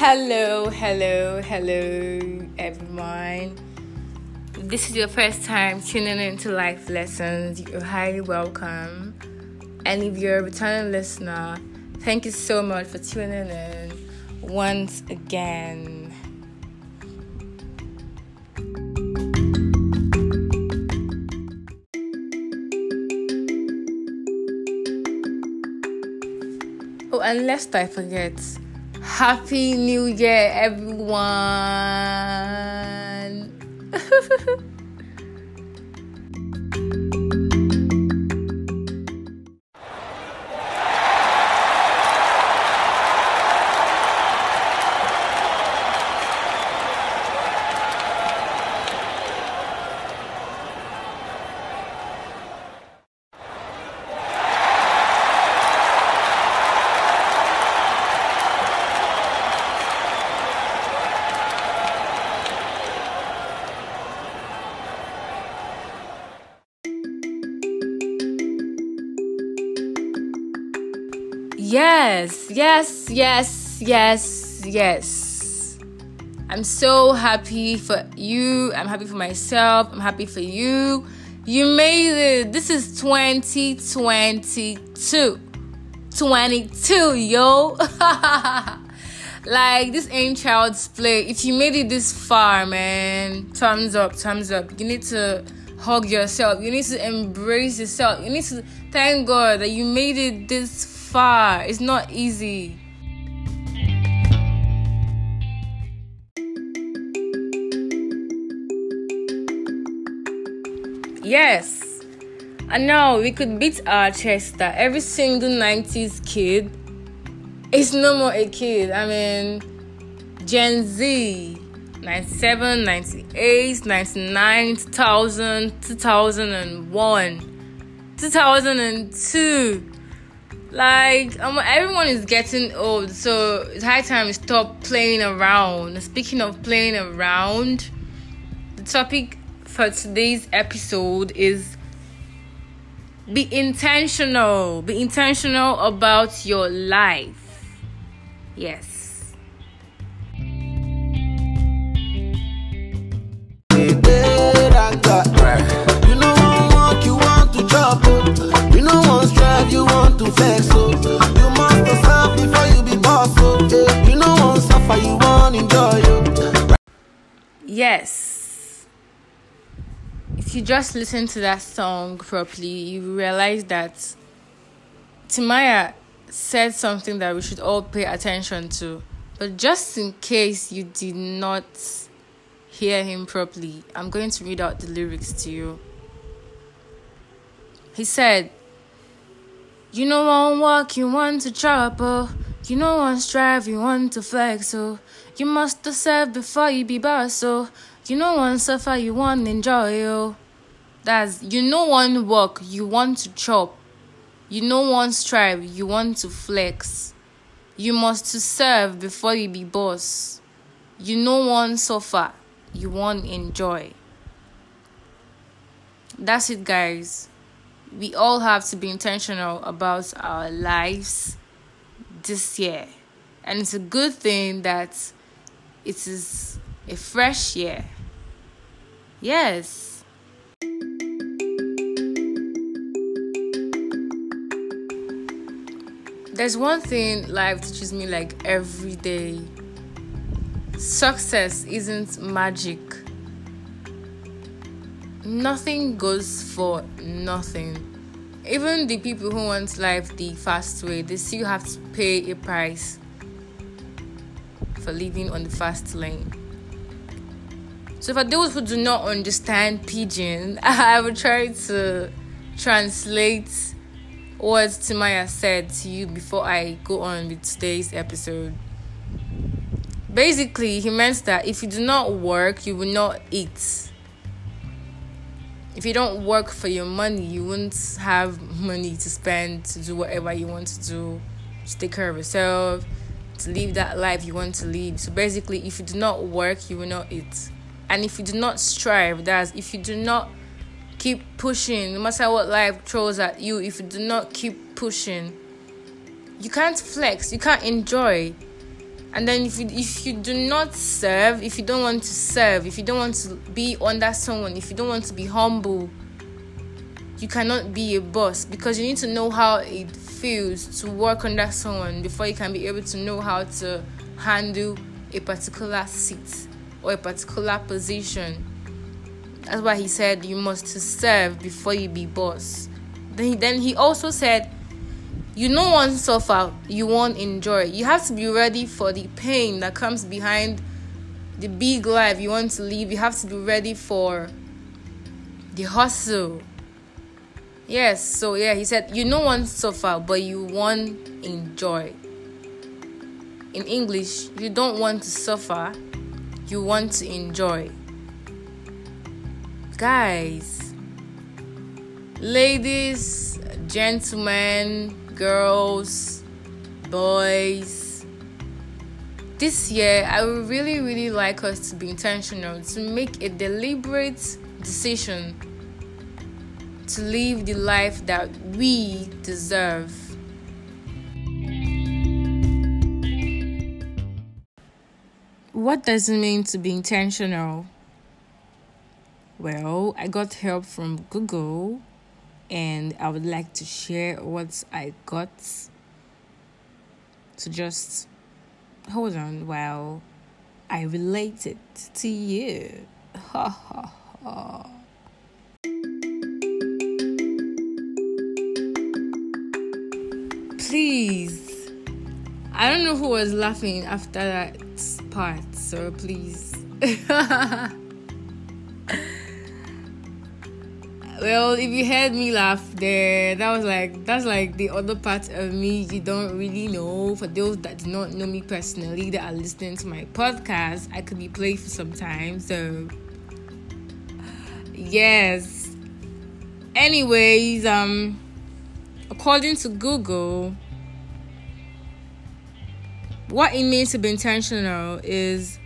Hello, hello, hello, everyone. This is your first time tuning into Life Lessons, you're highly welcome. And if you're a returning listener, thank you so much for tuning in once again. Oh, and lest I forget, Happy New Year, everyone! yes, yes, yes. I'm so happy for you. I'm happy for myself. I'm happy for you. You made it. This is 2022. 22, yo. like, this ain't child's play. If you made it this far, man, thumbs up, thumbs up. You need to hug yourself. You need to embrace yourself. You need to thank God that you made it this far. It's not easy. Yes, I know we could beat our chest that every single 90s kid is no more a kid. I mean, Gen Z, 97, 98, 99, 2000, 2001, 2002 like um, everyone is getting old so it's high time to stop playing around. Speaking of playing around the topic for today's episode is be intentional. Be intentional about your life. Yes. You want to flex, so you must before you be boss, so you know want suffer, you want enjoy. Oh. Yes. If you just listen to that song properly, you realize that Timaya said something that we should all pay attention to. But just in case you did not hear him properly, I'm going to read out the lyrics to you. He said, you know one walk, you want to trouble. Oh. You know one strive, you want to flex. So you must serve before you be boss. So you know one suffer, you want enjoy. Oh, that's you know one work, you want to chop. You know one strive, you want to flex. You must to serve before you be boss. You know one suffer, you want enjoy. That's it, guys we all have to be intentional about our lives this year. And it's a good thing that it is a fresh year. Yes. There's one thing life teaches me like every day success isn't magic nothing goes for nothing. Even the people who want life the fast way, they still have to pay a price for living on the fast lane. So, for those who do not understand pidgin, I will try to translate what Timaya said to you before I go on with today's episode. Basically, he meant that if you do not work, you will not eat if you don't work for your money, you won't have money to spend to do whatever you want to do, to take care of yourself, to live that life you want to live. So basically, if you do not work, you will not eat. And if you do not strive, that's if you do not keep pushing, no matter what life throws at you, if you do not keep pushing, you can't flex, you can't enjoy. And then if you if you do not serve, if you don't want to serve, if you don't want to be under someone, if you don't want to be humble, you cannot be a boss because you need to know how it feels to work under someone before you can be able to know how to handle a particular seat or a particular position. That's why he said you must serve before you be boss. Then he, then he also said you no want suffer, you won't enjoy. You have to be ready for the pain that comes behind the big life you want to live. You have to be ready for the hustle. Yes, so yeah, he said you no want suffer, but you want enjoy. In English, you don't want to suffer, you want to enjoy. Guys, ladies, gentlemen, girls, boys. This year, I would really, really like us to be intentional, to make a deliberate decision to live the life that we deserve. What does it mean to be intentional? Well, I got help from Google and I would like to share what I got. So just hold on while I relate it to you. Ha ha ha. Please. I don't know who was laughing after that part, so please. well, if you heard me laugh there, that was like that's like the other part of me you don't really know. For those that do not know me personally that are listening to my podcast, I could be playful sometimes. So yes. Anyways, um according to Google, what it means to be intentional is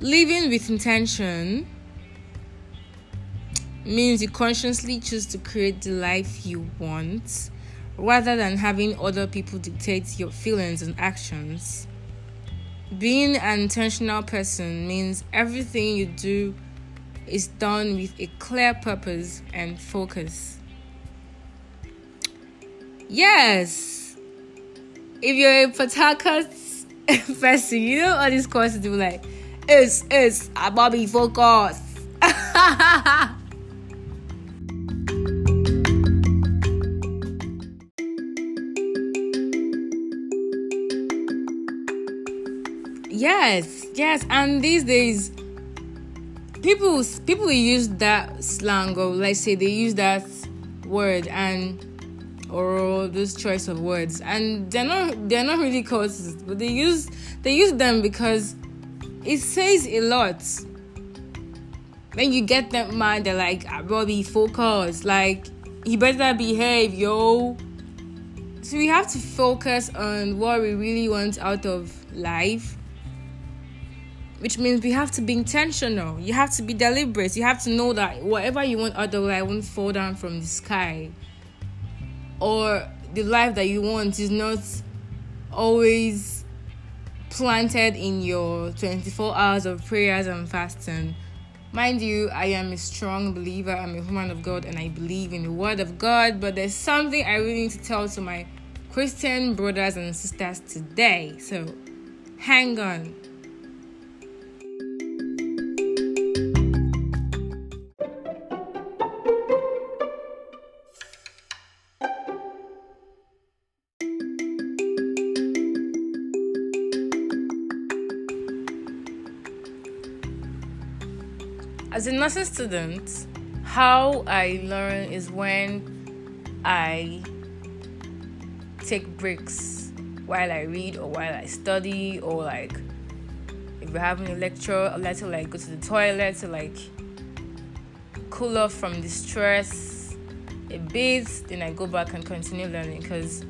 living with intention means you consciously choose to create the life you want rather than having other people dictate your feelings and actions. Being an intentional person means everything you do is done with a clear purpose and focus. Yes, if you're a Patakas person, you know all these courses do like, it's, it's, I'm Bobby focus. Yes, yes, and these days people people use that slang or let's say they use that word and or this choice of words and they're not they're not really courses but they use they use them because it says a lot when you get them mad they're like ah, Robbie focus like he better behave yo so we have to focus on what we really want out of life which means we have to be intentional. You have to be deliberate. You have to know that whatever you want out of life won't fall down from the sky. Or the life that you want is not always planted in your 24 hours of prayers and fasting. Mind you, I am a strong believer. I'm a woman of God and I believe in the word of God. But there's something I really need to tell to my Christian brothers and sisters today. So hang on. As a student, how I learn is when I take breaks while I read or while I study or like if we're having a lecture, I like to like go to the toilet to like cool off from the stress a bit, then I go back and continue learning because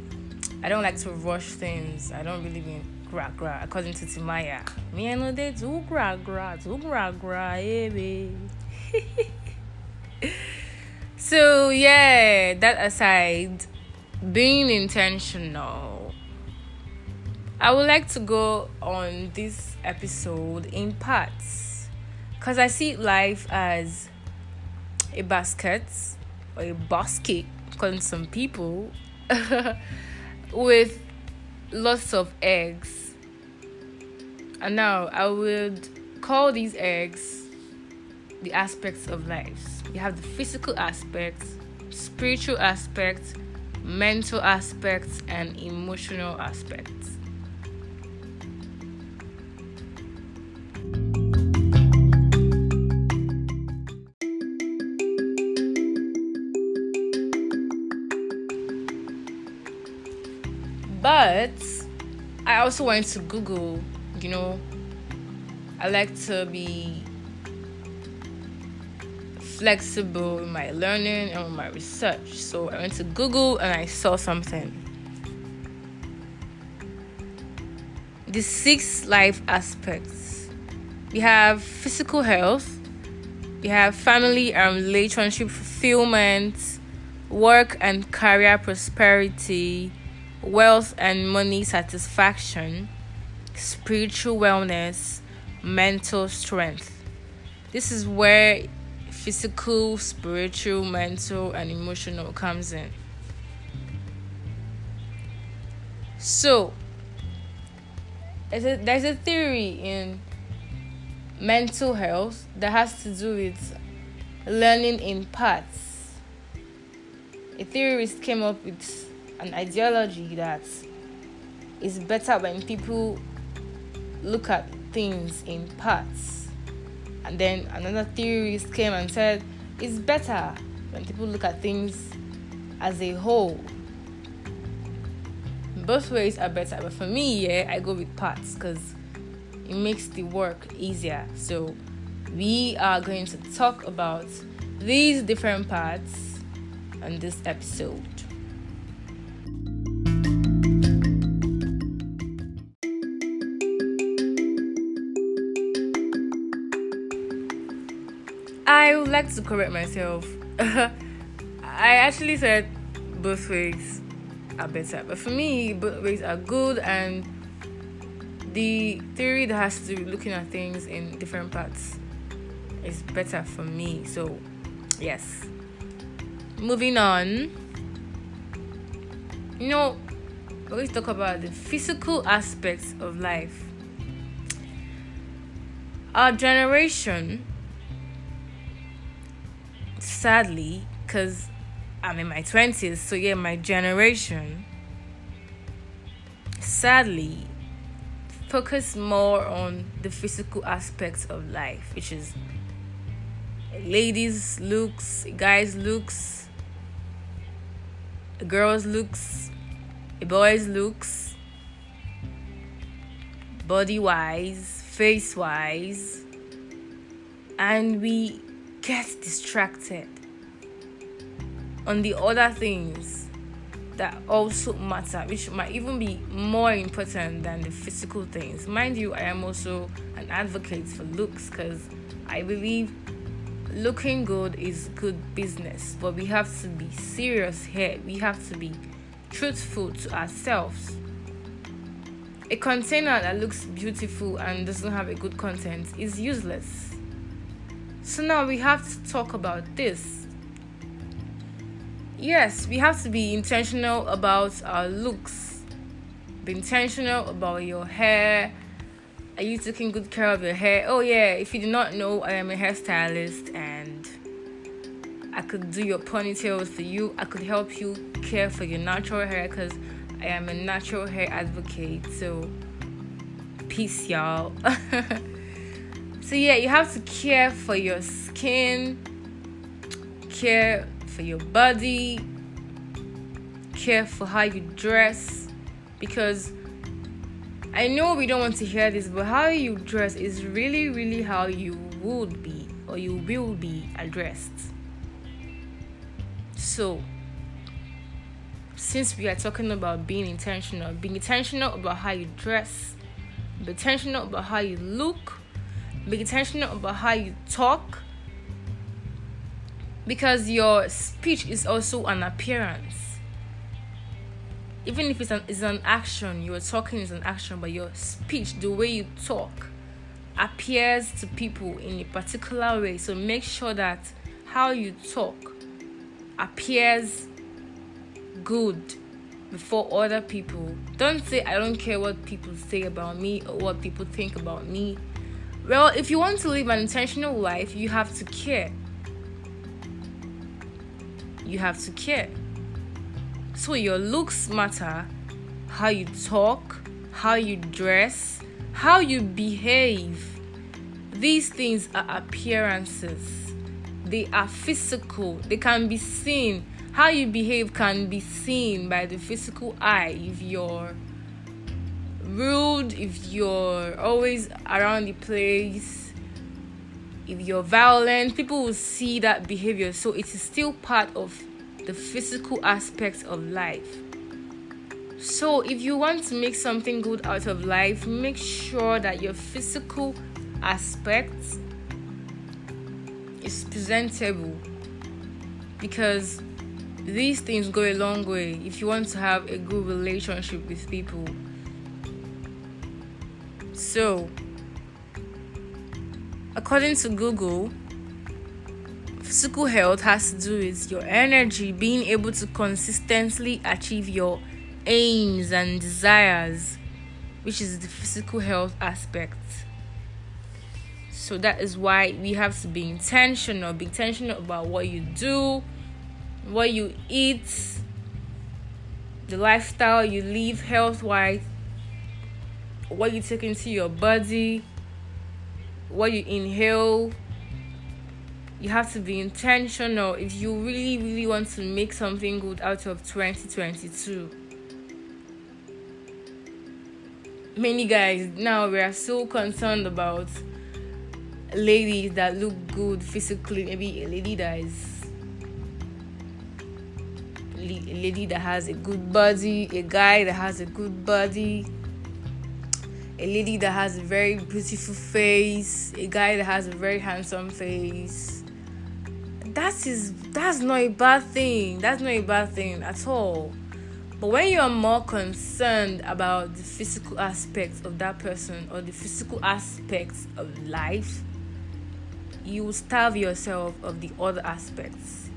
I don't like to rush things. I don't believe in gra gra according to Timaya. Me I know they do gra gra, do gra gra, yeah, so yeah, that aside, being intentional. I would like to go on this episode in parts because I see life as a basket or a basket, according some people, with lots of eggs. And now I would call these eggs the aspects of life. You have the physical aspects, spiritual aspects, mental aspects, and emotional aspects. But I also went to Google, you know, I like to be flexible in my learning and with my research. So I went to Google and I saw something. The six life aspects. We have physical health, we have family and relationship fulfillment, work and career prosperity, wealth and money satisfaction, spiritual wellness, mental strength. This is where physical, spiritual, mental, and emotional comes in. So, there's a, there's a theory in mental health that has to do with learning in parts. A theorist came up with an ideology that is better when people look at things in parts. And then another theorist came and said it's better when people look at things as a whole. Both ways are better, but for me, yeah, I go with parts because it makes the work easier. So, we are going to talk about these different parts on this episode. Like to correct myself. I actually said both ways are better, but for me, both ways are good, and the theory that has to do looking at things in different parts is better for me. So, yes. Moving on. You know, we always talk about the physical aspects of life. Our generation sadly, because I'm in my 20s, so yeah, my generation, sadly, focus more on the physical aspects of life, which is ladies' looks, guys' looks, girls' looks, boys' looks, body wise, face wise, and we get distracted on the other things that also matter, which might even be more important than the physical things. Mind you, I am also an advocate for looks because I believe looking good is good business, but we have to be serious here. We have to be truthful to ourselves. A container that looks beautiful and doesn't have a good content is useless. So now we have to talk about this yes, we have to be intentional about our looks. Be intentional about your hair. Are you taking good care of your hair? Oh, yeah, if you do not know, I am a hairstylist and I could do your ponytails for you. I could help you care for your natural hair because I am a natural hair advocate. So, peace, y'all. so, yeah, you have to care for your skin, care for your body, care for how you dress because I know we don't want to hear this, but how you dress is really, really how you would be or you will be addressed. So, since we are talking about being intentional, being intentional about how you dress, be intentional about how you look, be intentional about how you talk, because your speech is also an appearance. even if it's an it's an action, you're talking is an action, but your speech, the way you talk, appears to people in a particular way. So make sure that how you talk appears good before other people. Don't say, I don't care what people say about me or what people think about me. Well, if you want to live an intentional life, you have to care. You have to care. So your looks matter, how you talk, how you dress, how you behave. These things are appearances, they are physical, they can be seen how you behave can be seen by the physical eye if you're rude if you're always around the place if you're violent people will see that behavior. So it is still part of the physical aspects of life. So if you want to make something good out of life make sure that your physical aspect is presentable. Because these things go a long way if you want to have a good relationship with people. So, according to Google, physical health has to do with your energy, being able to consistently achieve your aims and desires, which is the physical health aspect. So that is why we have to be intentional, be intentional about what you do, what you eat, the lifestyle you live health wise, what you take into your body, what you inhale. You have to be intentional if you really, really want to make something good out of 2022. Many guys now we are so concerned about ladies that look good physically, maybe a lady that is a lady that has a good body, a guy that has a good body, a lady that has a very beautiful face, a guy that has a very handsome face. That is that's not a bad thing. That's not a bad thing at all. But when you are more concerned about the physical aspects of that person or the physical aspects of life, you starve yourself of the other aspects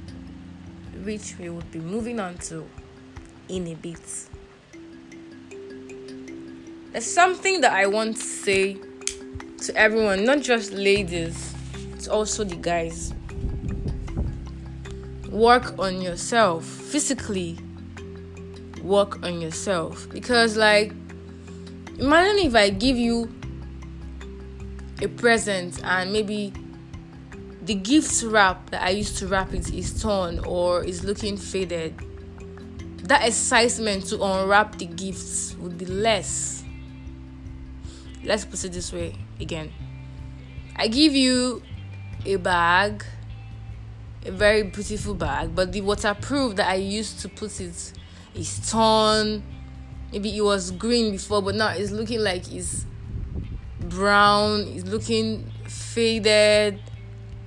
which we will be moving on to in a bit. There's something that I want to say to everyone, not just ladies, it's also the guys. Work on yourself physically. Work on yourself because, like, imagine if I give you a present and maybe the gift wrap that I used to wrap it is torn or is looking faded, that excitement to unwrap the gifts would be less. Let's put it this way again. I give you a bag, a very beautiful bag, but the waterproof that I used to put it is torn. Maybe it was green before, but now it's looking like it's brown, it's looking faded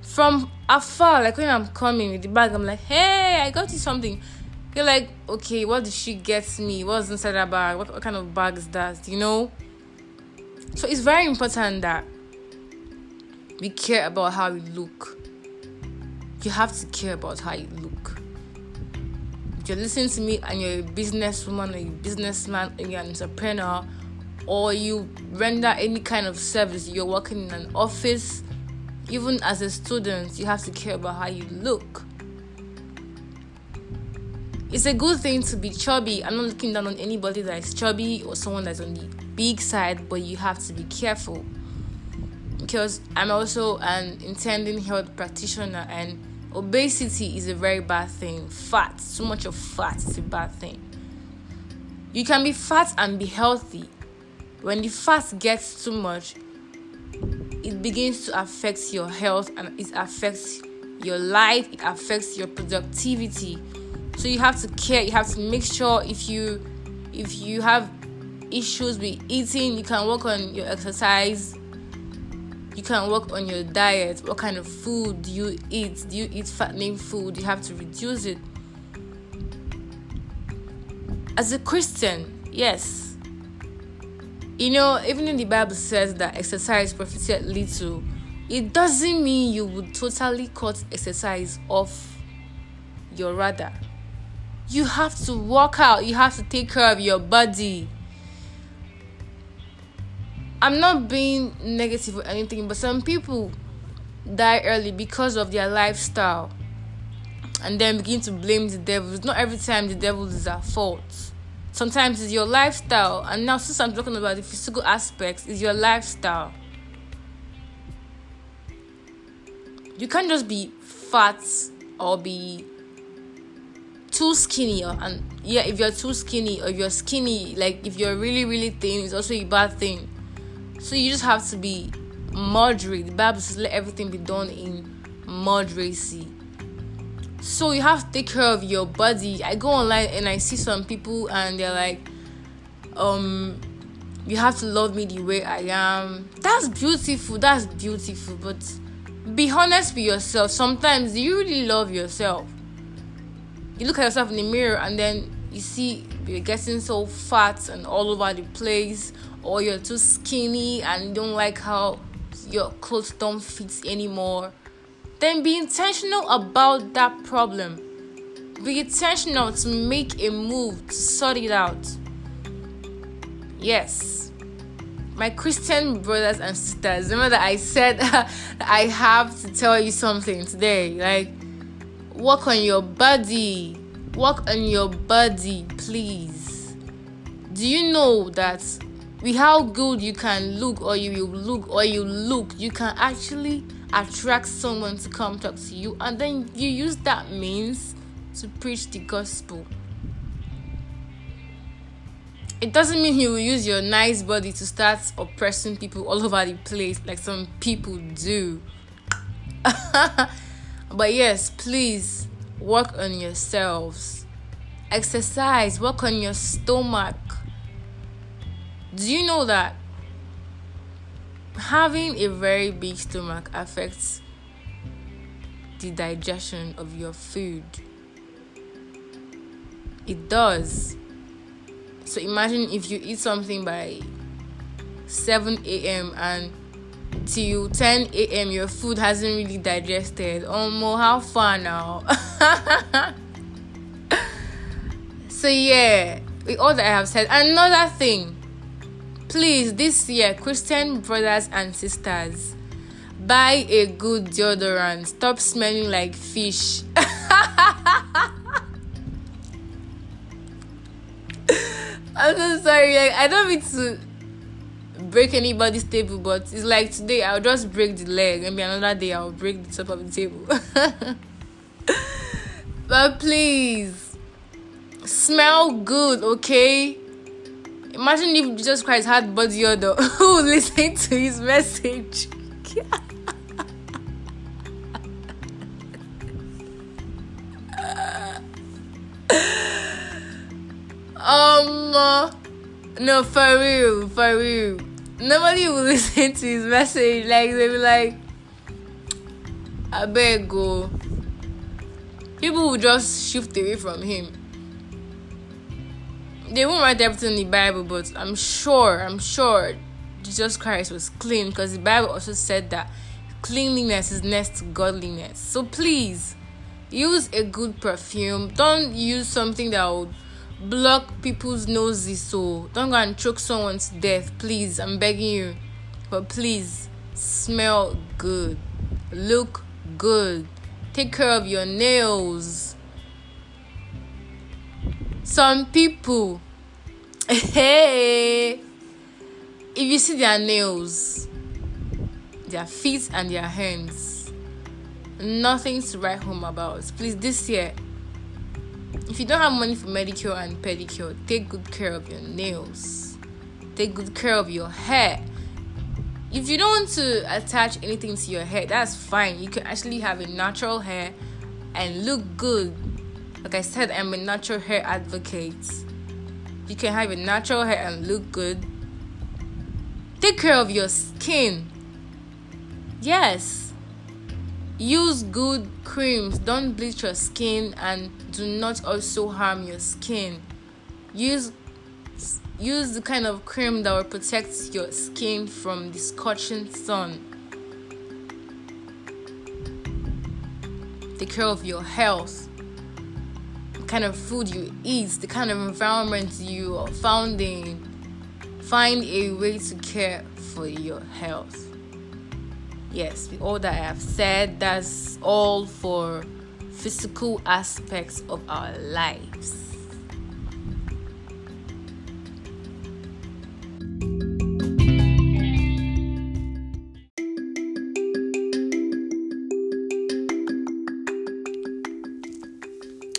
from afar, like when I'm coming with the bag, I'm like, hey, I got you something. You're like, okay, what did she get me? What's inside that bag? What, what kind of bag is that? You know? So it's very important that we care about how we look. You have to care about how you look. If you're listening to me and you're a businesswoman or a businessman and you're an entrepreneur or you render any kind of service, you're working in an office, even as a student, you have to care about how you look. It's a good thing to be chubby. I'm not looking down on anybody that is chubby or someone that's on the big side, but you have to be careful. Because I'm also an intending health practitioner, and obesity is a very bad thing. Fat, too much of fat is a bad thing. You can be fat and be healthy. When the fat gets too much, it begins to affect your health and it affects your life, it affects your productivity. So you have to care, you have to make sure if you if you have issues with eating, you can work on your exercise. You can work on your diet. What kind of food do you eat? Do you eat fattening food? You have to reduce it. as a Christian, yes. You know, even in the Bible says that exercise profiteth little, it doesn't mean you would totally cut exercise off your radar. You have to work out, you have to take care of your body. I'm not being negative or anything, but some people die early because of their lifestyle and then begin to blame the devil. It's not every time the devil is at fault. Sometimes it's your lifestyle, and now since I'm talking about the physical aspects, it's your lifestyle. You can't just be fat or be too skinny or, and yeah if you're too skinny or you're skinny like if you're really really thin it's also a bad thing. So you just have to be moderate. The bible says let everything be done in moderacy. So you have to take care of your body. I go online and i see some people and they're like um you have to love me the way i am. That's beautiful. That's beautiful. But be honest with yourself. Sometimes you really love yourself you look at yourself in the mirror and then you see you're getting so fat and all over the place or you're too skinny and you don't like how your clothes don't fit anymore then be intentional about that problem. Be intentional to make a move to sort it out. Yes. My christian brothers and sisters remember that i said i have to tell you something today like work on your body. Work on your body please. Do you know that with how good you can look or you will look or you look you can actually attract someone to come talk to you and then you use that means to preach the gospel. It doesn't mean you will use your nice body to start oppressing people all over the place like some people do but yes please work on yourselves. Exercise, work on your stomach. Do you know that having a very big stomach affects the digestion of your food? It does. So imagine if you eat something by 7 a.m. and till 10 a.m. your food hasn't really digested. Oh, how far now? so, yeah, with all that I have said, another thing, please, this year, Christian brothers and sisters, buy a good deodorant. Stop smelling like fish. I'm so sorry. I don't mean to break anybody's table, but it's like today I'll just break the leg, and another day I'll break the top of the table. but please smell good, okay? Imagine if Jesus Christ had body odor. Who listened to his message? um, uh, no, for real, for real nobody will listen to his message. Like they be like, I beg go. People will just shift away from him. They won't write everything in the Bible, but I'm sure, I'm sure Jesus Christ was clean because the Bible also said that cleanliness is next to godliness. So please use a good perfume. Don't use something that would block people's noses so don't go and choke someone to death please. I'm begging you. But please smell good. Look good. Take care of your nails. Some people hey if you see their nails their feet and their hands nothing to write home about. Please this year if you don't have money for manicure and pedicure, take good care of your nails. Take good care of your hair. If you don't want to attach anything to your hair, that's fine. You can actually have a natural hair and look good. Like I said, I'm a natural hair advocate. You can have a natural hair and look good. Take care of your skin. Yes use good creams don't bleach your skin and do not also harm your skin use use the kind of cream that will protect your skin from the scorching sun. Take care of your health. The kind of food you eat, the kind of environment you are found in. Find a way to care for your health. Yes, with all that I have said, that's all for physical aspects of our lives.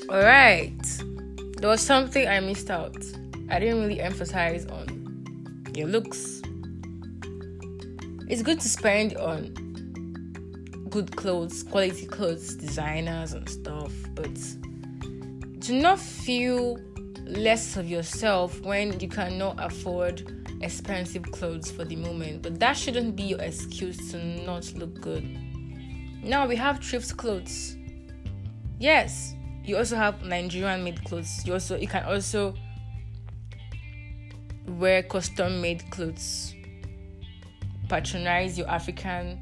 All right, there was something I missed out. I didn't really emphasize on your looks. It's good to spend on good clothes, quality clothes, designers and stuff, but do not feel less of yourself when you cannot afford expensive clothes for the moment. But that shouldn't be your excuse to not look good. Now we have thrift clothes. Yes, you also have Nigerian made clothes. You also you can also wear custom made clothes. Patronize your African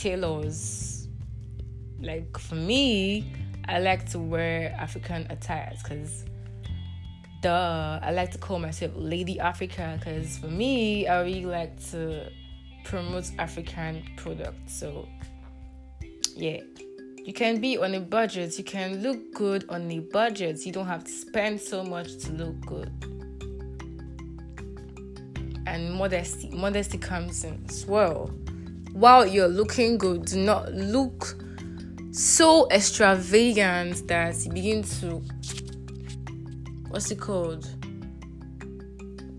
tailors. Like for me, I like to wear African attires because duh, I like to call myself Lady Africa because for me, I really like to promote African products. So yeah, you can be on a budget, you can look good on a budget. You don't have to spend so much to look good. And modesty, modesty comes in as well while you're looking good, do not look so extravagant that you begin to what's it called?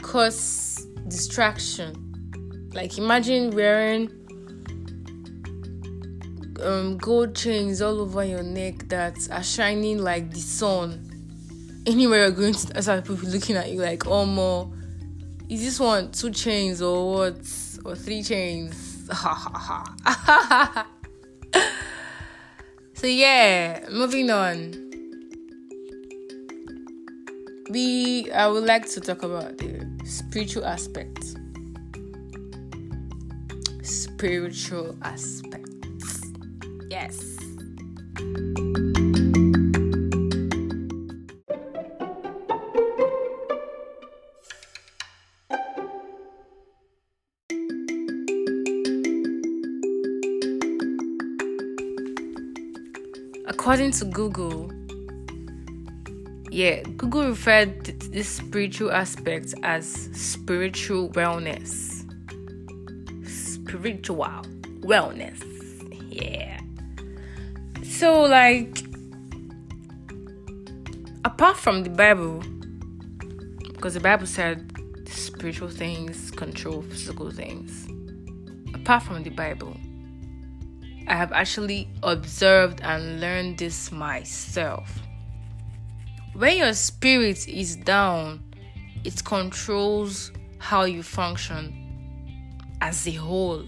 Cause distraction. Like imagine wearing um, gold chains all over your neck that are shining like the sun. Anywhere you're going to, as people looking at you like, oh, more. Is this one two chains or what? Or three chains? so yeah, moving on. We I would like to talk about the spiritual aspect. Spiritual aspects. Yes. According to Google, yeah, Google referred to this spiritual aspect as spiritual wellness. Spiritual wellness. Yeah. So, like, apart from the Bible, because the Bible said spiritual things control physical things, apart from the Bible, I have actually observed and learned this myself. When your spirit is down, it controls how you function as a whole.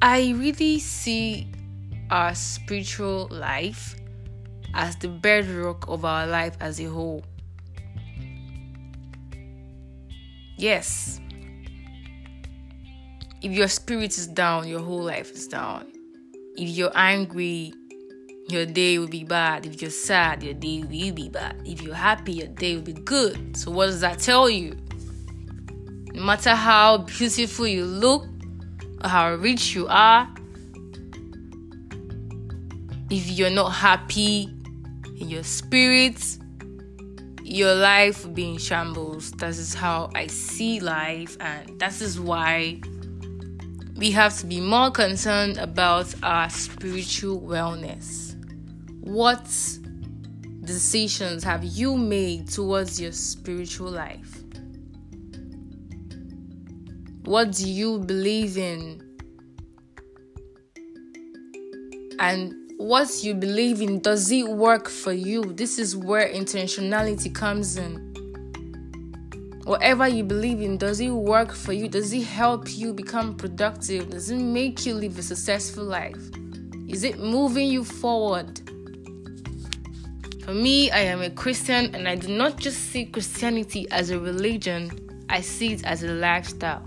I really see our spiritual life as the bedrock of our life as a whole. Yes, if your spirit is down, your whole life is down. If you're angry, your day will be bad. If you're sad, your day will be bad. If you're happy, your day will be good. So, what does that tell you? No matter how beautiful you look or how rich you are, if you're not happy in your spirit, your life will be in shambles. That is how I see life, and that is why we have to be more concerned about our spiritual wellness. What decisions have you made towards your spiritual life? What do you believe in? And what you believe in, does it work for you? This is where intentionality comes in whatever you believe in, does it work for you? Does it help you become productive? Does it make you live a successful life? Is it moving you forward? For me, I am a Christian and I do not just see Christianity as a religion, I see it as a lifestyle.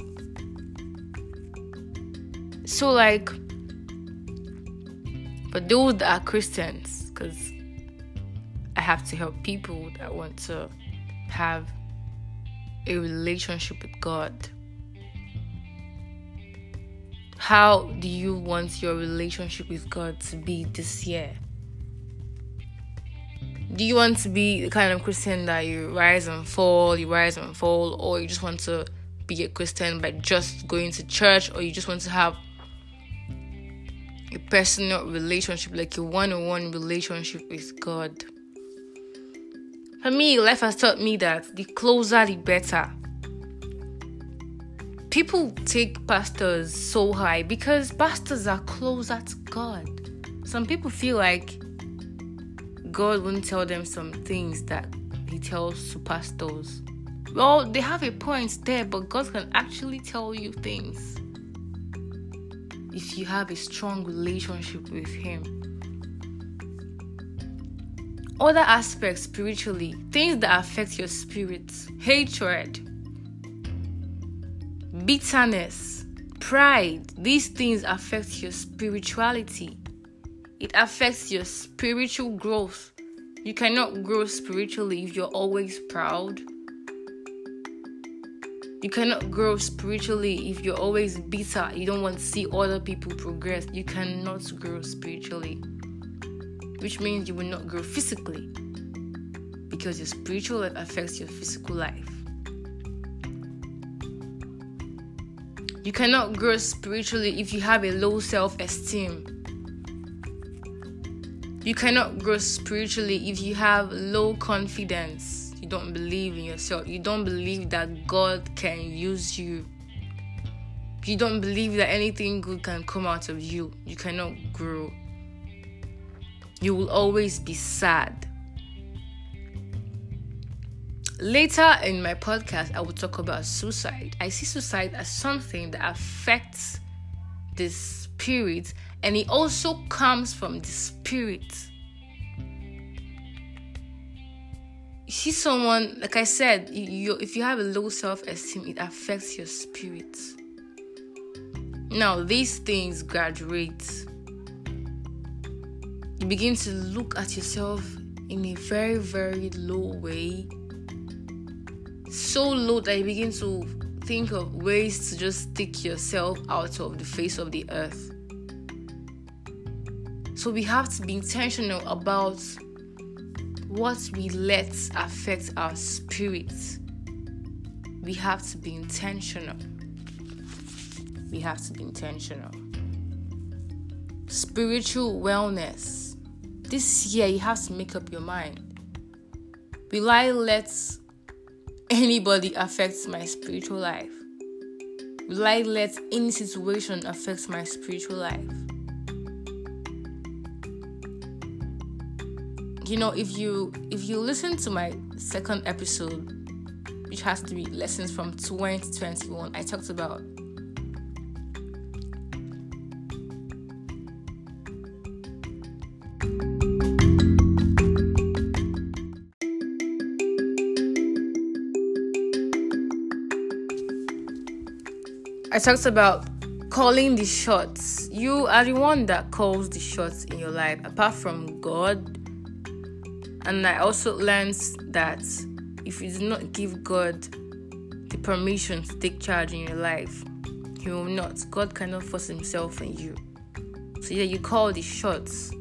So, like, for those that are Christians, because I have to help people that want to have a relationship with God. How do you want your relationship with God to be this year? Do you want to be the kind of Christian that you rise and fall, you rise and fall, or you just want to be a Christian by just going to church, or you just want to have a personal relationship, like a one on one relationship with God? For me, life has taught me that the closer the better. People take pastors so high because pastors are closer to God. Some people feel like God won't tell them some things that He tells to pastors. Well, they have a point there, but God can actually tell you things if you have a strong relationship with Him other aspects spiritually, things that affect your spirit, hatred, bitterness, pride, these things affect your spirituality. It affects your spiritual growth. You cannot grow spiritually if you're always proud. You cannot grow spiritually if you're always bitter. You don't want to see other people progress. You cannot grow spiritually which means you will not grow physically because your spiritual life affects your physical life. You cannot grow spiritually if you have a low self esteem. You cannot grow spiritually if you have low confidence. You don't believe in yourself. You don't believe that God can use you. You don't believe that anything good can come out of you. You cannot grow you will always be sad. Later in my podcast, I will talk about suicide. I see suicide as something that affects the spirit and it also comes from the spirit. See someone, like I said, you, if you have a low self esteem, it affects your spirit. Now, these things graduate begin to look at yourself in a very, very low way. So low that you begin to think of ways to just stick yourself out of the face of the earth. So we have to be intentional about what we let affect our spirits. We have to be intentional. We have to be intentional. Spiritual wellness this year you have to make up your mind. Will I let anybody affect my spiritual life? Will I let any situation affect my spiritual life? You know, if you if you listen to my second episode, which has to be lessons from 2021, I talked about I talked about calling the shots. You are the one that calls the shots in your life, apart from God. And I also learned that if you do not give God the permission to take charge in your life, He will not. God cannot force Himself on you. So, yeah, you call the shots.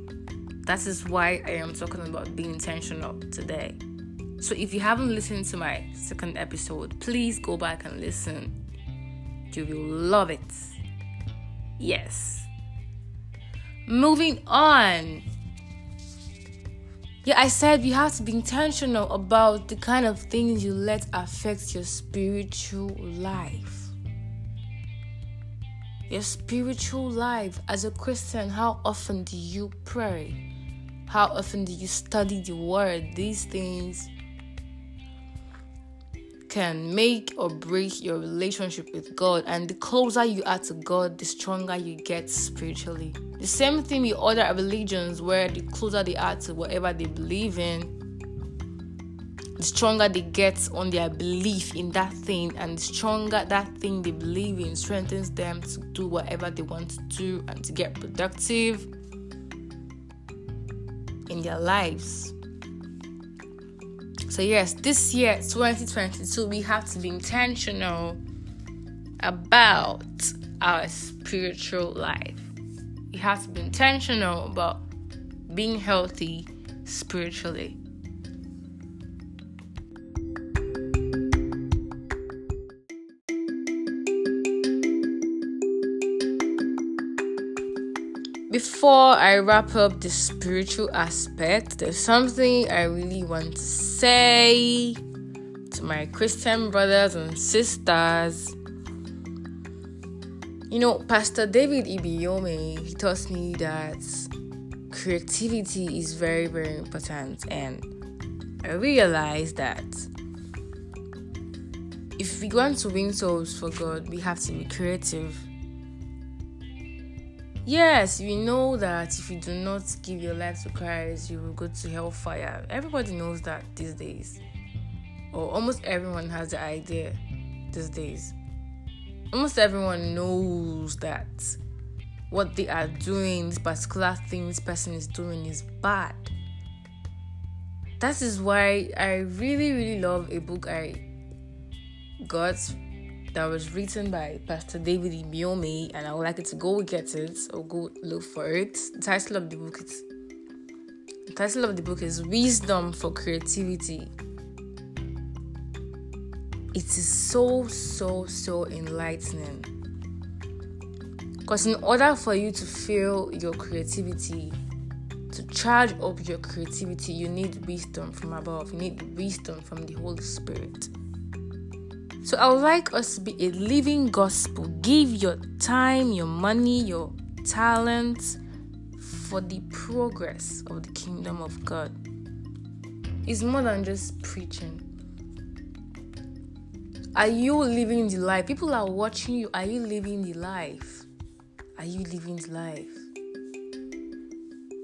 That is why I am talking about being intentional today. So, if you haven't listened to my second episode, please go back and listen you will love it. Yes. Moving on. Yeah, I said you have to be intentional about the kind of things you let affect your spiritual life. Your spiritual life as a Christian, how often do you pray? How often do you study the word? These things can make or break your relationship with God. And the closer you are to God, the stronger you get spiritually. The same thing with other religions, where the closer they are to whatever they believe in, the stronger they get on their belief in that thing, and the stronger that thing they believe in strengthens them to do whatever they want to do and to get productive in their lives. So, yes, this year, 2022, we have to be intentional about our spiritual life. We have to be intentional about being healthy spiritually. Before I wrap up the spiritual aspect, there's something I really want to say to my Christian brothers and sisters. You know, Pastor David Ibiyeomie, he taught me that creativity is very, very important, and I realized that if we want to win souls for God, we have to be creative Yes, we know that if you do not give your life to Christ, you will go to hellfire. Everybody knows that these days. Or almost everyone has the idea these days. Almost everyone knows that what they are doing, this particular thing this person is doing is bad. That is why I really, really love a book I got that was written by Pastor David Ibiyeomie, and I would like you to go get it or go look for it. The title of the book is the title of the book is Wisdom for Creativity. It is so so so enlightening. Because in order for you to feel your creativity, to charge up your creativity, you need wisdom from above. You need wisdom from the Holy Spirit. So I would like us to be a living gospel. Give your time, your money, your talent for the progress of the kingdom of God. It's more than just preaching. Are you living the life? People are watching you. Are you living the life? Are you living the life?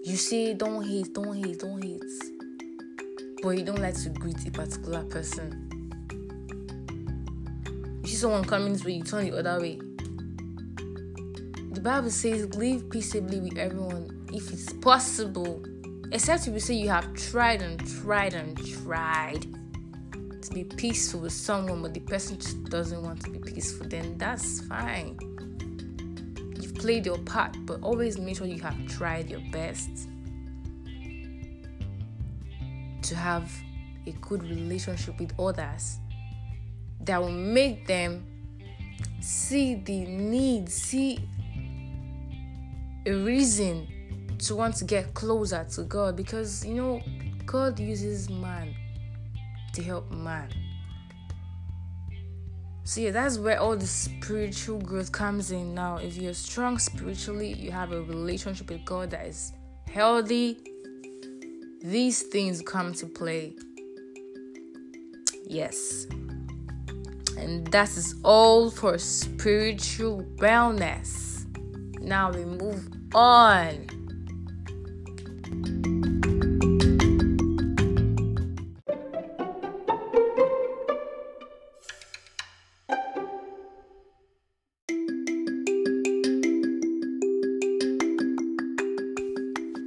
You say, don't hate, don't hate, don't hate. But you don't like to greet a particular person see someone coming this way, you turn the other way. The Bible says, live peaceably with everyone if it's possible. Except if you say you have tried and tried and tried to be peaceful with someone, but the person just doesn't want to be peaceful, then that's fine. You've played your part, but always make sure you have tried your best to have a good relationship with others that will make them see the need, see a reason to want to get closer to God because you know God uses man to help man. So yeah, that's where all the spiritual growth comes in now. If you're strong spiritually, you have a relationship with God that is healthy, these things come to play. Yes. And that is all for spiritual wellness. Now we move on.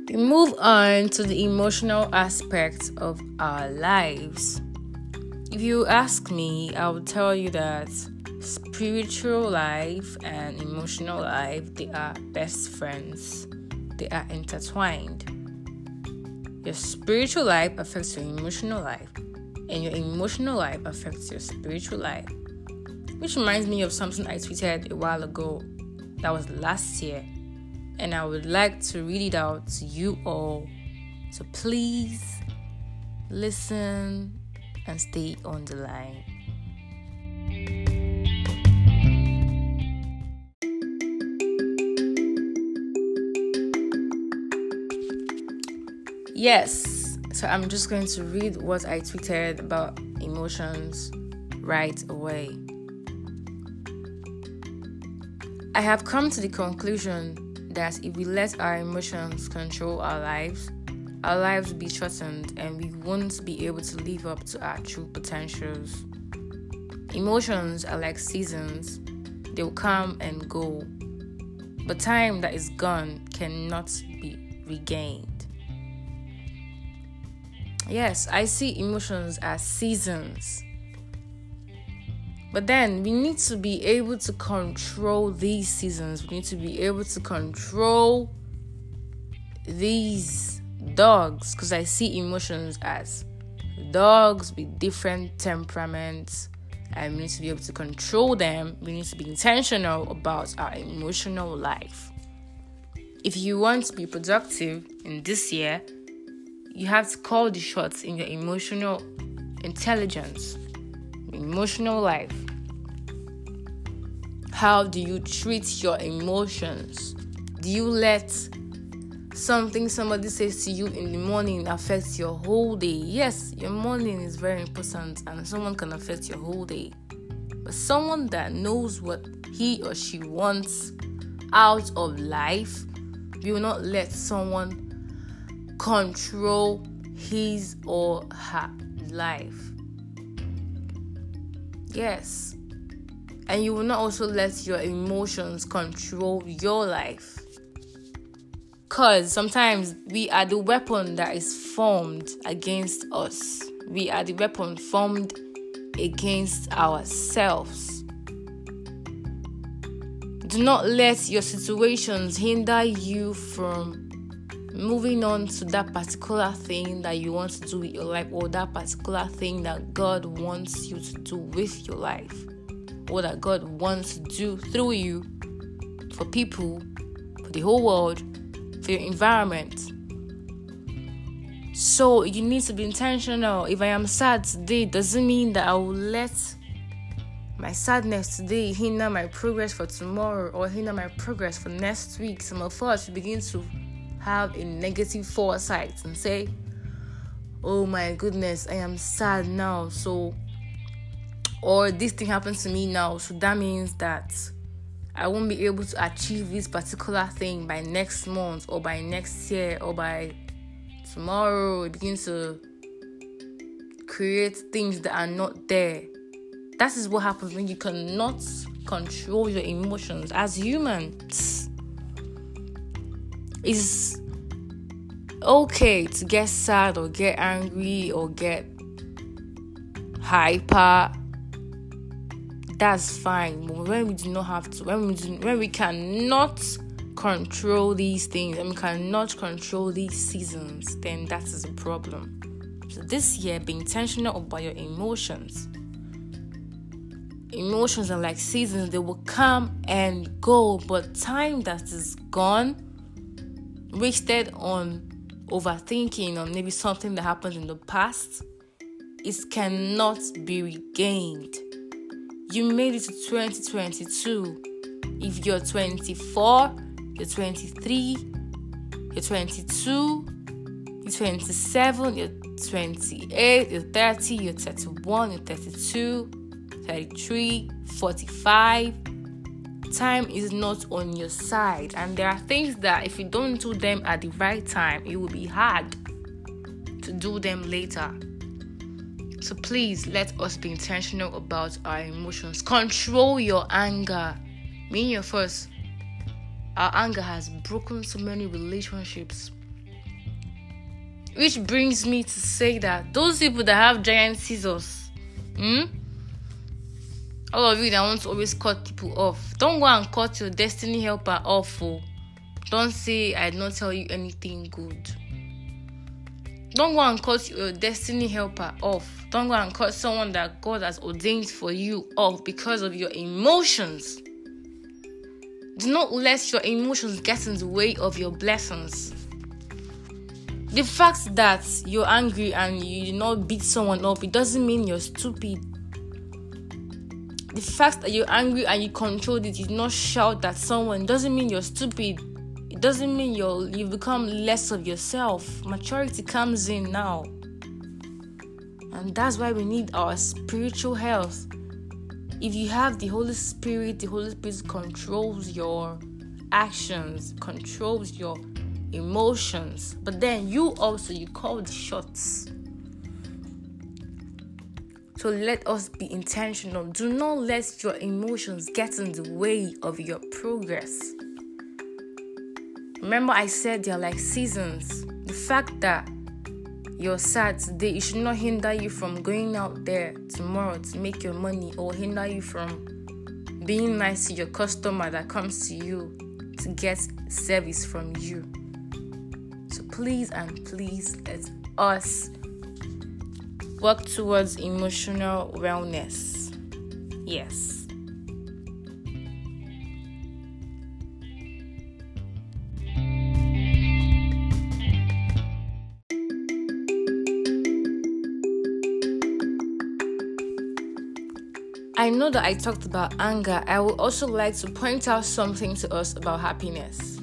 We move on to the emotional aspects of our lives. If you ask me, I will tell you that spiritual life and emotional life they are best friends. They are intertwined. Your spiritual life affects your emotional life, and your emotional life affects your spiritual life. Which reminds me of something I tweeted a while ago. That was last year. And I would like to read it out to you all. So please listen and stay on the line. Yes, so I'm just going to read what I tweeted about emotions right away. I have come to the conclusion that if we let our emotions control our lives, our lives will be shortened and we won't be able to live up to our true potentials. Emotions are like seasons, they will come and go, but time that is gone cannot be regained. Yes, I see emotions as seasons. But then we need to be able to control these seasons. We need to be able to control these dogs because I see emotions as dogs with different temperaments and we need to be able to control them. We need to be intentional about our emotional life. If you want to be productive in this year, you have to call the shots in your emotional intelligence, emotional life. How do you treat your emotions? Do you let something somebody says to you in the morning affects your whole day? Yes, your morning is very important and someone can affect your whole day. But someone that knows what he or she wants out of life will not let someone control his or her life. Yes, and you will not also let your emotions control your life. Because sometimes we are the weapon that is formed against us, we are the weapon formed against ourselves. Do not let your situations hinder you from moving on to that particular thing that you want to do with your life or that particular thing that God wants you to do with your life or that God wants to do through you for people, for the whole world, environment. So you need to be intentional. If I am sad today, doesn't mean that I will let my sadness today hinder my progress for tomorrow or hinder my progress for next week. Some of us begin to have a negative foresight and say, Oh my goodness, I am sad now. So or this thing happens to me now, so that means that I won't be able to achieve this particular thing by next month or by next year or by tomorrow. It begins to create things that are not there. That is what happens when you cannot control your emotions as humans. It's okay to get sad or get angry or get hyper that's fine. But when we do not have to, when we do, when we cannot control these things and we cannot control these seasons, then that is a problem. So this year, be intentional about your emotions. Emotions are like seasons; they will come and go, but time that is gone, wasted on overthinking on maybe something that happened in the past, it cannot be regained you made it to 2022. If you're 24, you're 23, you're 22, you're 27, you're 28, you're 30, you're 31, you're 32, 33, 45. Time is not on your side, and there are things that if you don't do them at the right time, it will be hard to do them later. So please let us be intentional about our emotions. Control your anger. Me and your first, our anger has broken so many relationships. Which brings me to say that those people that have giant scissors, hmm? all of you that want to always cut people off, don't go and cut your destiny helper off. Oh. Don't say I did not tell you anything good. Don't go and cut your destiny helper off. Don't go and cut someone that God has ordained for you off because of your emotions. Do not let your emotions get in the way of your blessings. The fact that you're angry and you did not beat someone up, it doesn't mean you're stupid. The fact that you're angry and you controlled it, you did not shout at someone, doesn't mean you're stupid doesn't mean you're you've become less of yourself. Maturity comes in now. And that's why we need our spiritual health. if you have the Holy Spirit, the Holy Spirit controls your actions, controls your emotions, but then you also you call the shots. So let us be intentional. Do not let your emotions get in the way of your progress. Remember, I said they're like seasons. The fact that you're sad today, it should not hinder you from going out there tomorrow to make your money or hinder you from being nice to your customer that comes to you to get service from you. So please and please let us work towards emotional wellness. Yes. That I talked about anger. I would also like to point out something to us about happiness.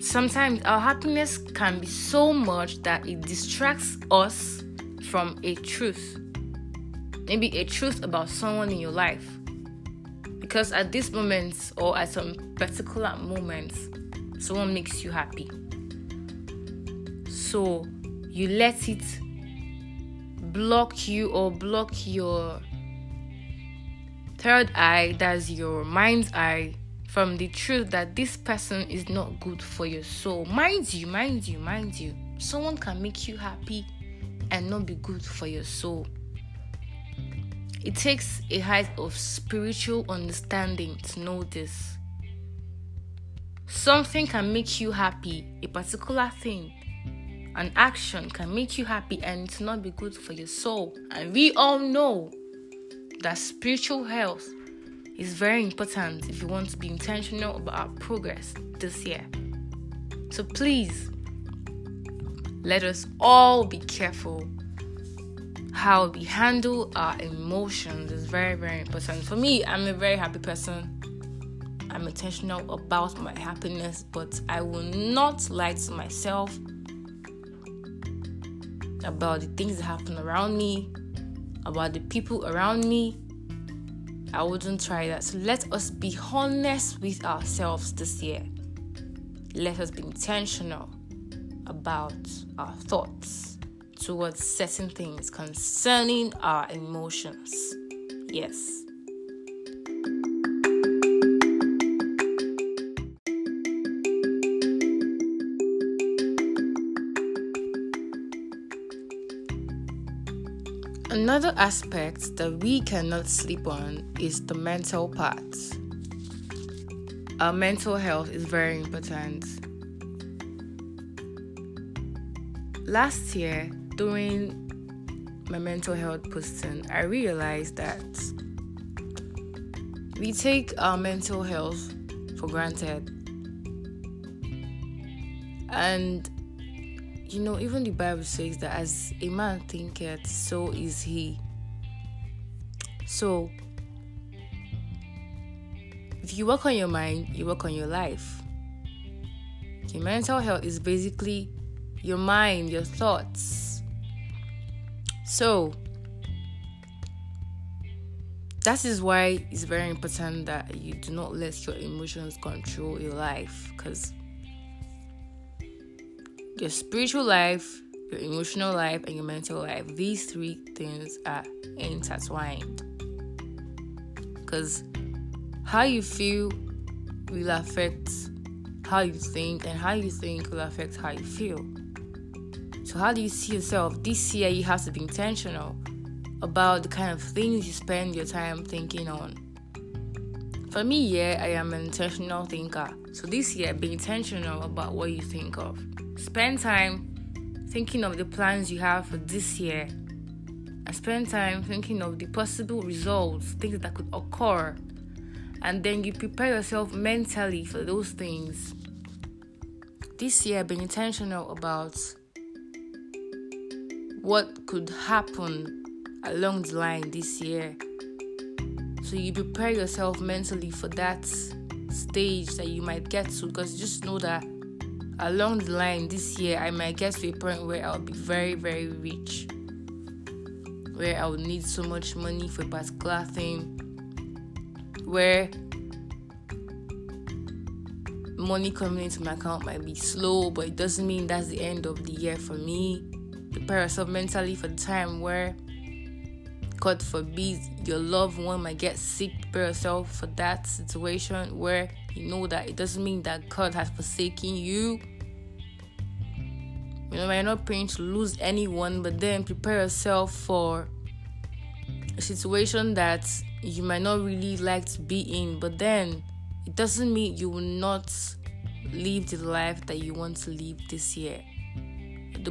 Sometimes our happiness can be so much that it distracts us from a truth. Maybe a truth about someone in your life. Because at this moment or at some particular moment, someone makes you happy. So you let it block you or block your third eye, that's your mind's eye, from the truth that this person is not good for your soul. Mind you, mind you, mind you. Someone can make you happy and not be good for your soul. It takes a height of spiritual understanding to know this. Something can make you happy, a particular thing, an action can make you happy and it's not be good for your soul. And we all know that spiritual health is very important if you want to be intentional about our progress this year. So please, let us all be careful how we handle our emotions. Is very very important. For me i'm a very happy person. I'm intentional about my happiness but i will not lie to myself about the things that happen around me about the people around me, I wouldn't try that. So let us be honest with ourselves this year. Let us be intentional about our thoughts towards certain things concerning our emotions. Yes. Another aspect that we cannot sleep on is the mental part. Our mental health is very important. Last year, during my mental health posting, I realized that we take our mental health for granted. And you know, even the Bible says that as a man thinketh, so is he. So, if you work on your mind, you work on your life. Your mental health is basically your mind, your thoughts. So, that is why it's very important that you do not let your emotions control your life because your spiritual life, your emotional life, and your mental life. These three things are intertwined. Because how you feel will affect how you think, and how you think will affect how you feel. So, how do you see yourself? This year, you have to be intentional about the kind of things you spend your time thinking on. For me, yeah, I am an intentional thinker. So this year, be intentional about what you think of. Spend time thinking of the plans you have for this year and spend time thinking of the possible results, things that could occur, and then you prepare yourself mentally for those things. This year, be intentional about what could happen along the line this year. So you prepare yourself mentally for that stage that you might get to because just know that along the line this year I might get to a point where I'll be very, very rich. Where I will need so much money for a particular thing. where money coming into my account might be slow, but it doesn't mean that's the end of the year for me. Prepare yourself mentally for the time where, God forbid, your loved one might get sick. Prepare yourself for that situation where you know that it doesn't mean that God has forsaken you. You know, you're not praying to lose anyone, but then prepare yourself for a situation that you might not really like to be in, but then it doesn't mean you will not live the life that you want to live this year.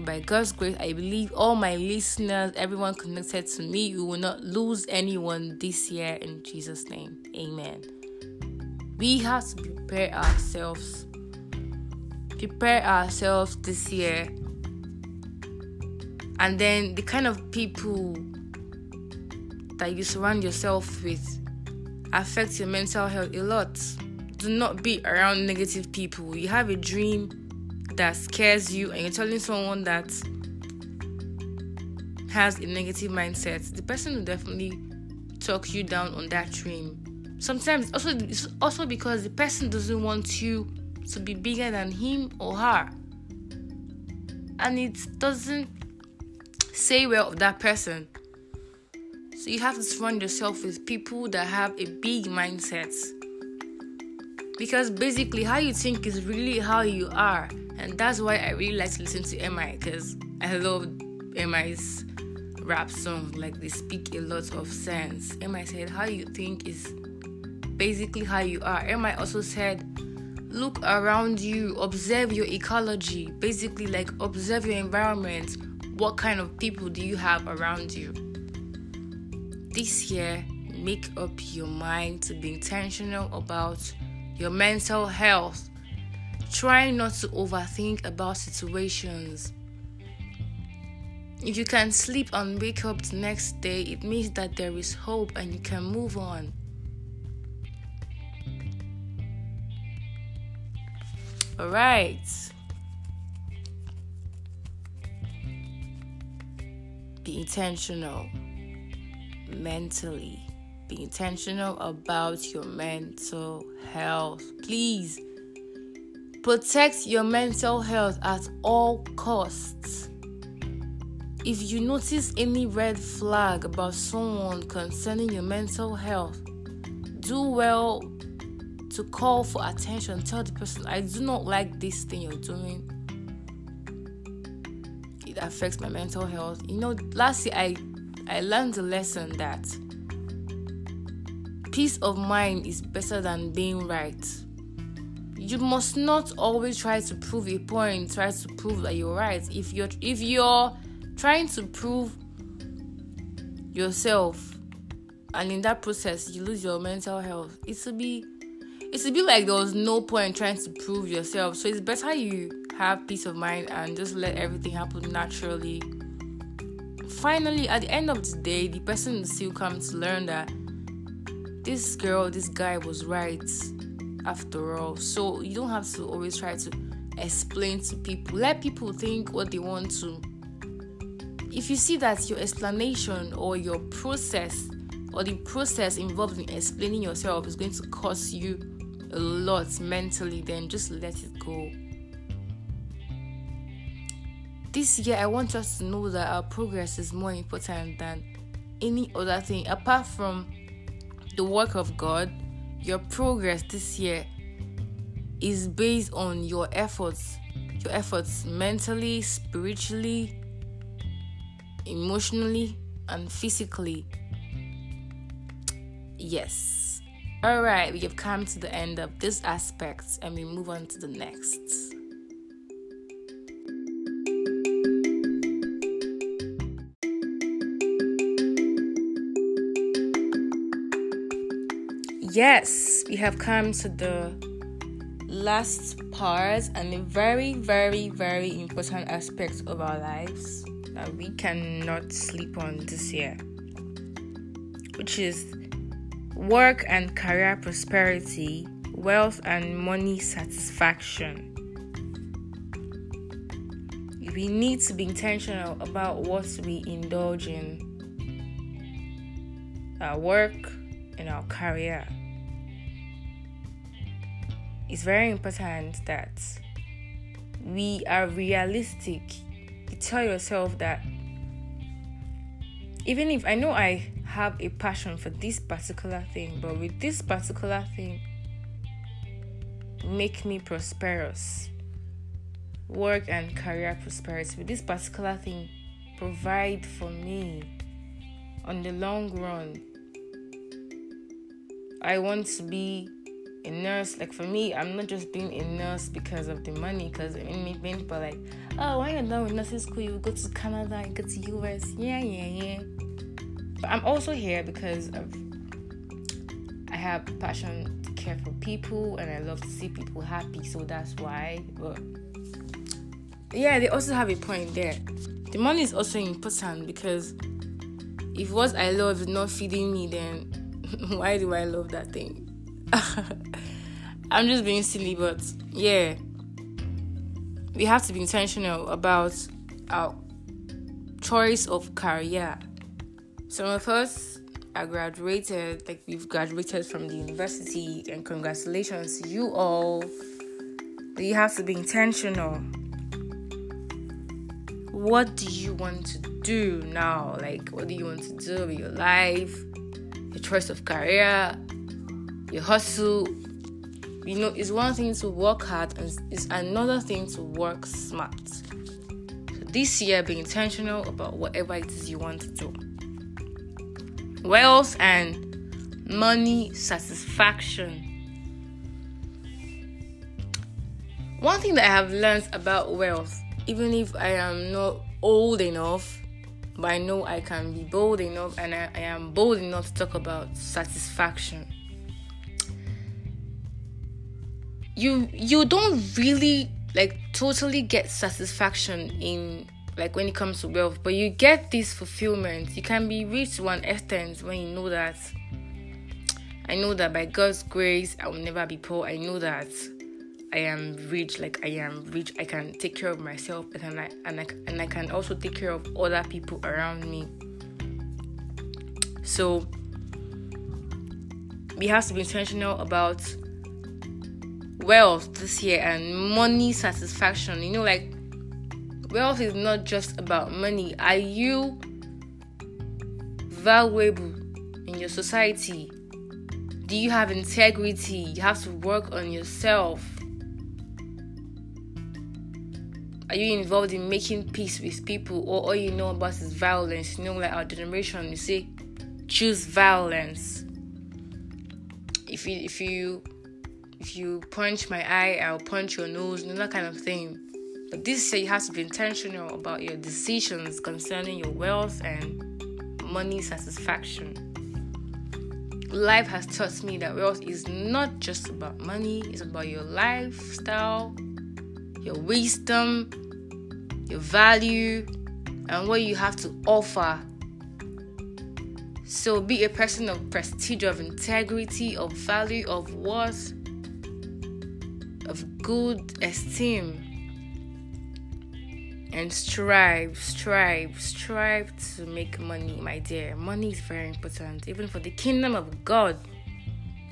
By God's grace, I believe all my listeners, everyone connected to me, you will not lose anyone this year in Jesus' name. Amen. We have to prepare ourselves. Prepare ourselves this year. And then the kind of people that you surround yourself with affects your mental health a lot. Do not be around negative people. You have a dream that scares you, and you're telling someone that has a negative mindset, the person will definitely talk you down on that dream. Sometimes also also because the person doesn't want you to be bigger than him or her. And it doesn't say well of that person. So you have to surround yourself with people that have a big mindset. Because basically, how you think is really how you are. And that's why I really like to listen to MI because I love MI's rap song. Like they speak a lot of sense. MI said, How you think is basically how you are. MI also said, Look around you, observe your ecology. Basically, like observe your environment. What kind of people do you have around you? this year, make up your mind to be intentional about your mental health. Try not to overthink about situations. If you can sleep and wake up the next day, it means that there is hope and you can move on. Alright. Be intentional mentally. Be intentional about your mental health. Please protect your mental health at all costs. If you notice any red flag about someone concerning your mental health, do well to call for attention. Tell the person, I do not like this thing you're doing. It affects my mental health. You know, last year I I learned the lesson that peace of mind is better than being right. You must not always try to prove a point, try to prove that you're right. If you're if you're trying to prove yourself and in that process you lose your mental health, it will be it will be like there was no point trying to prove yourself. So it's better you have peace of mind and just let everything happen naturally finally, at the end of the day, the person will still come to learn that this girl, this guy was right after all. So you don't have to always try to explain to people. Let people think what they want to. If you see that your explanation or your process or the process involved in explaining yourself is going to cost you a lot mentally, then just let it go this year I want us to know that our progress is more important than any other thing apart from the work of God. Your progress this year is based on your efforts, your efforts mentally, spiritually, emotionally, and physically. Yes. All right, we have come to the end of this aspect and we move on to the next. yes, we have come to the last part and a very, very, very important aspect of our lives that we cannot sleep on this year, which is work and career prosperity, wealth and money satisfaction. We need to be intentional about what we indulge in our work and our career it's very important that we are realistic. You tell yourself that even if I know I have a passion for this particular thing, but with this particular thing, make me prosperous. Work and career prosperity. With this particular thing, provide for me on the long run. I want to be a nurse. Like for me, I'm not just being a nurse because of the money. Because I mean, many people like, oh, when you're done with nursing school, you go to Canada, you go to US. Yeah, yeah, yeah. But I'm also here because of I have passion to care for people and I love to see people happy. So that's why. But yeah, they also have a point there. The money is also important because if what I love is not feeding me, then why do I love that thing? I'm just being silly, but yeah, we have to be intentional about our choice of career. Some of us are graduated, like we've graduated from the university, and congratulations to you all. But you have to be intentional. What do you want to do now? Like, what do you want to do with your life, your choice of career, your hustle. You know, it's one thing to work hard and it's another thing to work smart. So this year, be intentional about whatever it is you want to do. Wealth and money satisfaction. One thing that I have learned about wealth, even if I am not old enough, but I know I can be bold enough and I, I am bold enough to talk about satisfaction. you you don't really like totally get satisfaction in like when it comes to wealth but you get this fulfillment. You can be rich to one extent when you know that. I know that by god's grace i will never be poor. I know that i am rich like i am rich. I can take care of myself and I, and I, and I can also take care of other people around me. So we have to be intentional about wealth this year and money satisfaction. You know, like wealth is not just about money. Are you valuable in your society? Do you have integrity? You have to work on yourself. Are you involved in making peace with people, or all you know about is violence? You know, like our generation, you say, choose violence. If you if you if you punch my eye, I'll punch your nose, you know, that kind of thing. But this year, you have to be intentional about your decisions concerning your wealth and money satisfaction. Life has taught me that wealth is not just about money, it's about your lifestyle, your wisdom, your value, and what you have to offer. So be a person of prestige, of integrity, of value, of worth, of good esteem and strive, strive, strive to make money, my dear. Money is very important, even for the kingdom of God.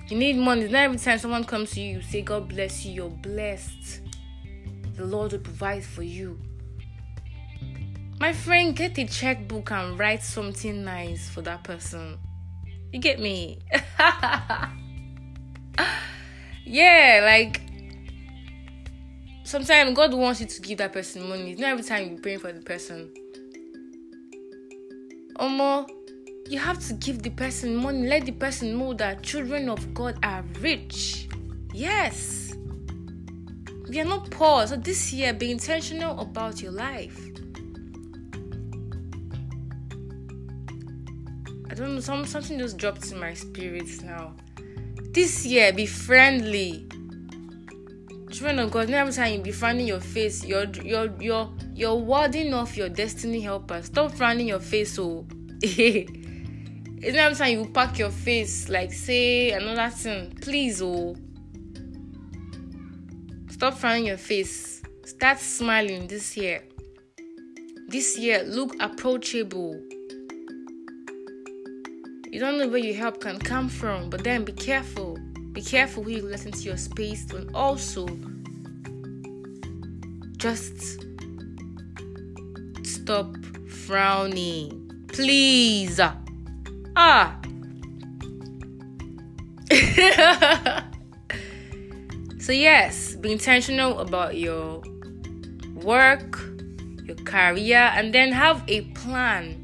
You need money. Not every time someone comes to you, you say, God bless you, you're blessed. The Lord will provide for you. My friend, get a checkbook and write something nice for that person. You get me? yeah, like sometimes God wants you to give that person money. It's not every time you're praying for the person. Omo, you have to give the person money. Let the person know that children of God are rich. Yes. We are not poor. So this year, be intentional about your life. I don't know, some, something just dropped in my spirit now. This year, be friendly children of God, every time you be frowning your face, you're you're you're you're warding off your destiny helper. Stop frowning your face, so it's not time you pack your face like say another thing. Please, oh, stop frowning your face. Start smiling this year. This year, look approachable. You don't know where your help can come from, but then be careful. Be careful who you let into your space, and also just stop frowning, please. Ah. so yes, be intentional about your work, your career, and then have a plan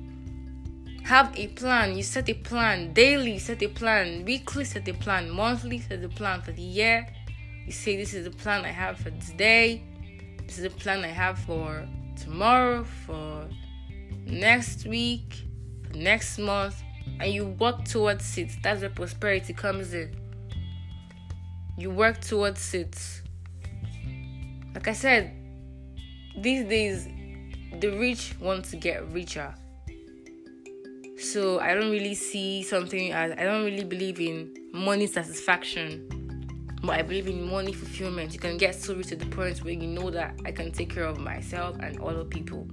have a plan. You set a plan daily, set a plan weekly, set a plan monthly, set a plan for the year. You say, This is the plan I have for today, this is the plan I have for tomorrow, for next week, for next month, and you work towards it. That's where prosperity comes in. You work towards it. Like I said, these days, the rich want to get richer so I don't really see something as I don't really believe in money satisfaction, but I believe in money fulfillment. You can get so rich to the point where you know that I can take care of myself and other people.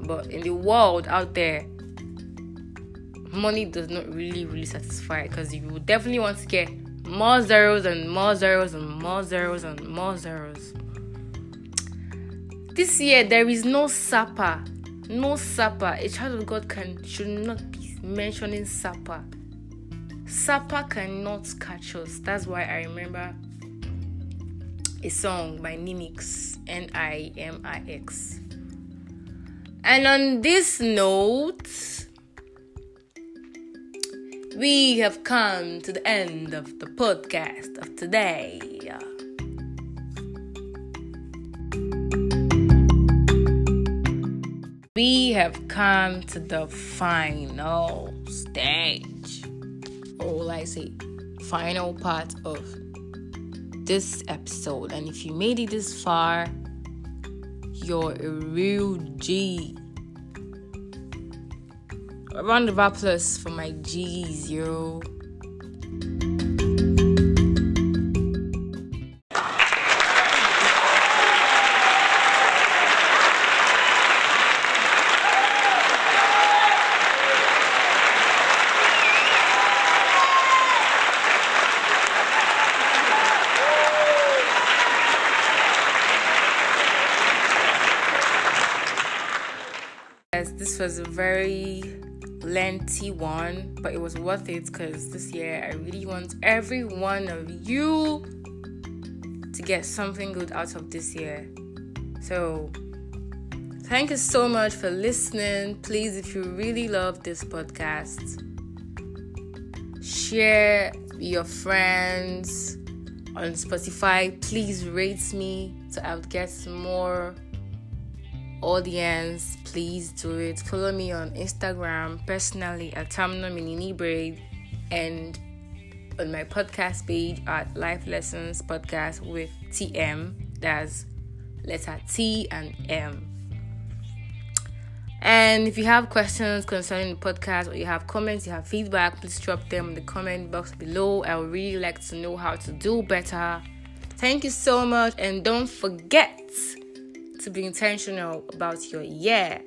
But in the world out there, money does not really, really satisfy because you definitely want to get more zeros and more zeros and more zeros and more zeros. This year, there is no supper no supper. A child of God can should not be mentioning supper. Supper cannot catch us. That's why I remember a song by Nimix, N I M I X. And on this note, we have come to the end of the podcast of today. We have come to the final stage, or will I say, final part of this episode. And if you made it this far, you're a real G. A round of applause for my G's, yo. Was a very lengthy one, but it was worth it because this year I really want every one of you to get something good out of this year. So, thank you so much for listening. Please, if you really love this podcast, share your friends on Spotify. Please rate me so I'll get more audience, please do it. Follow me on Instagram personally at Tamunominini Braide and on my podcast page at Life Lessons Podcast with TM. That's letter T and M. And if you have questions concerning the podcast or you have comments, you have feedback, please drop them in the comment box below. I would really like to know how to do better. Thank you so much, and don't forget to be intentional about your year.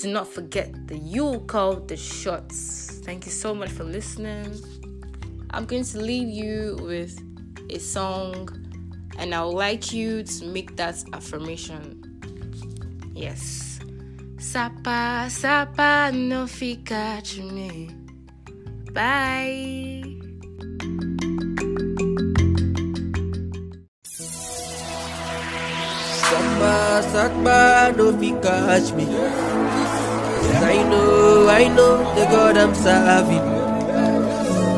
Do not forget that you call the shots. Thank you so much for listening. I'm going to leave you with a song, and I would like you to make that affirmation. Yes. Sapa, sapa, no fica me. Bye. Sakba, Sakba, no fi catch me. Yes, I know, I know the God I'm serving.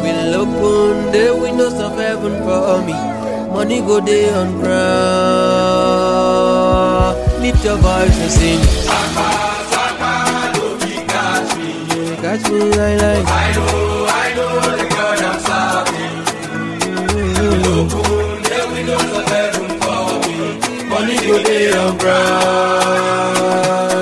Will open the windows of heaven for me. Money go day on ground. Lift your voice and sing. Sakba, Sakba, no fi catch me. Catch me, I like. I know, I know go day on ground.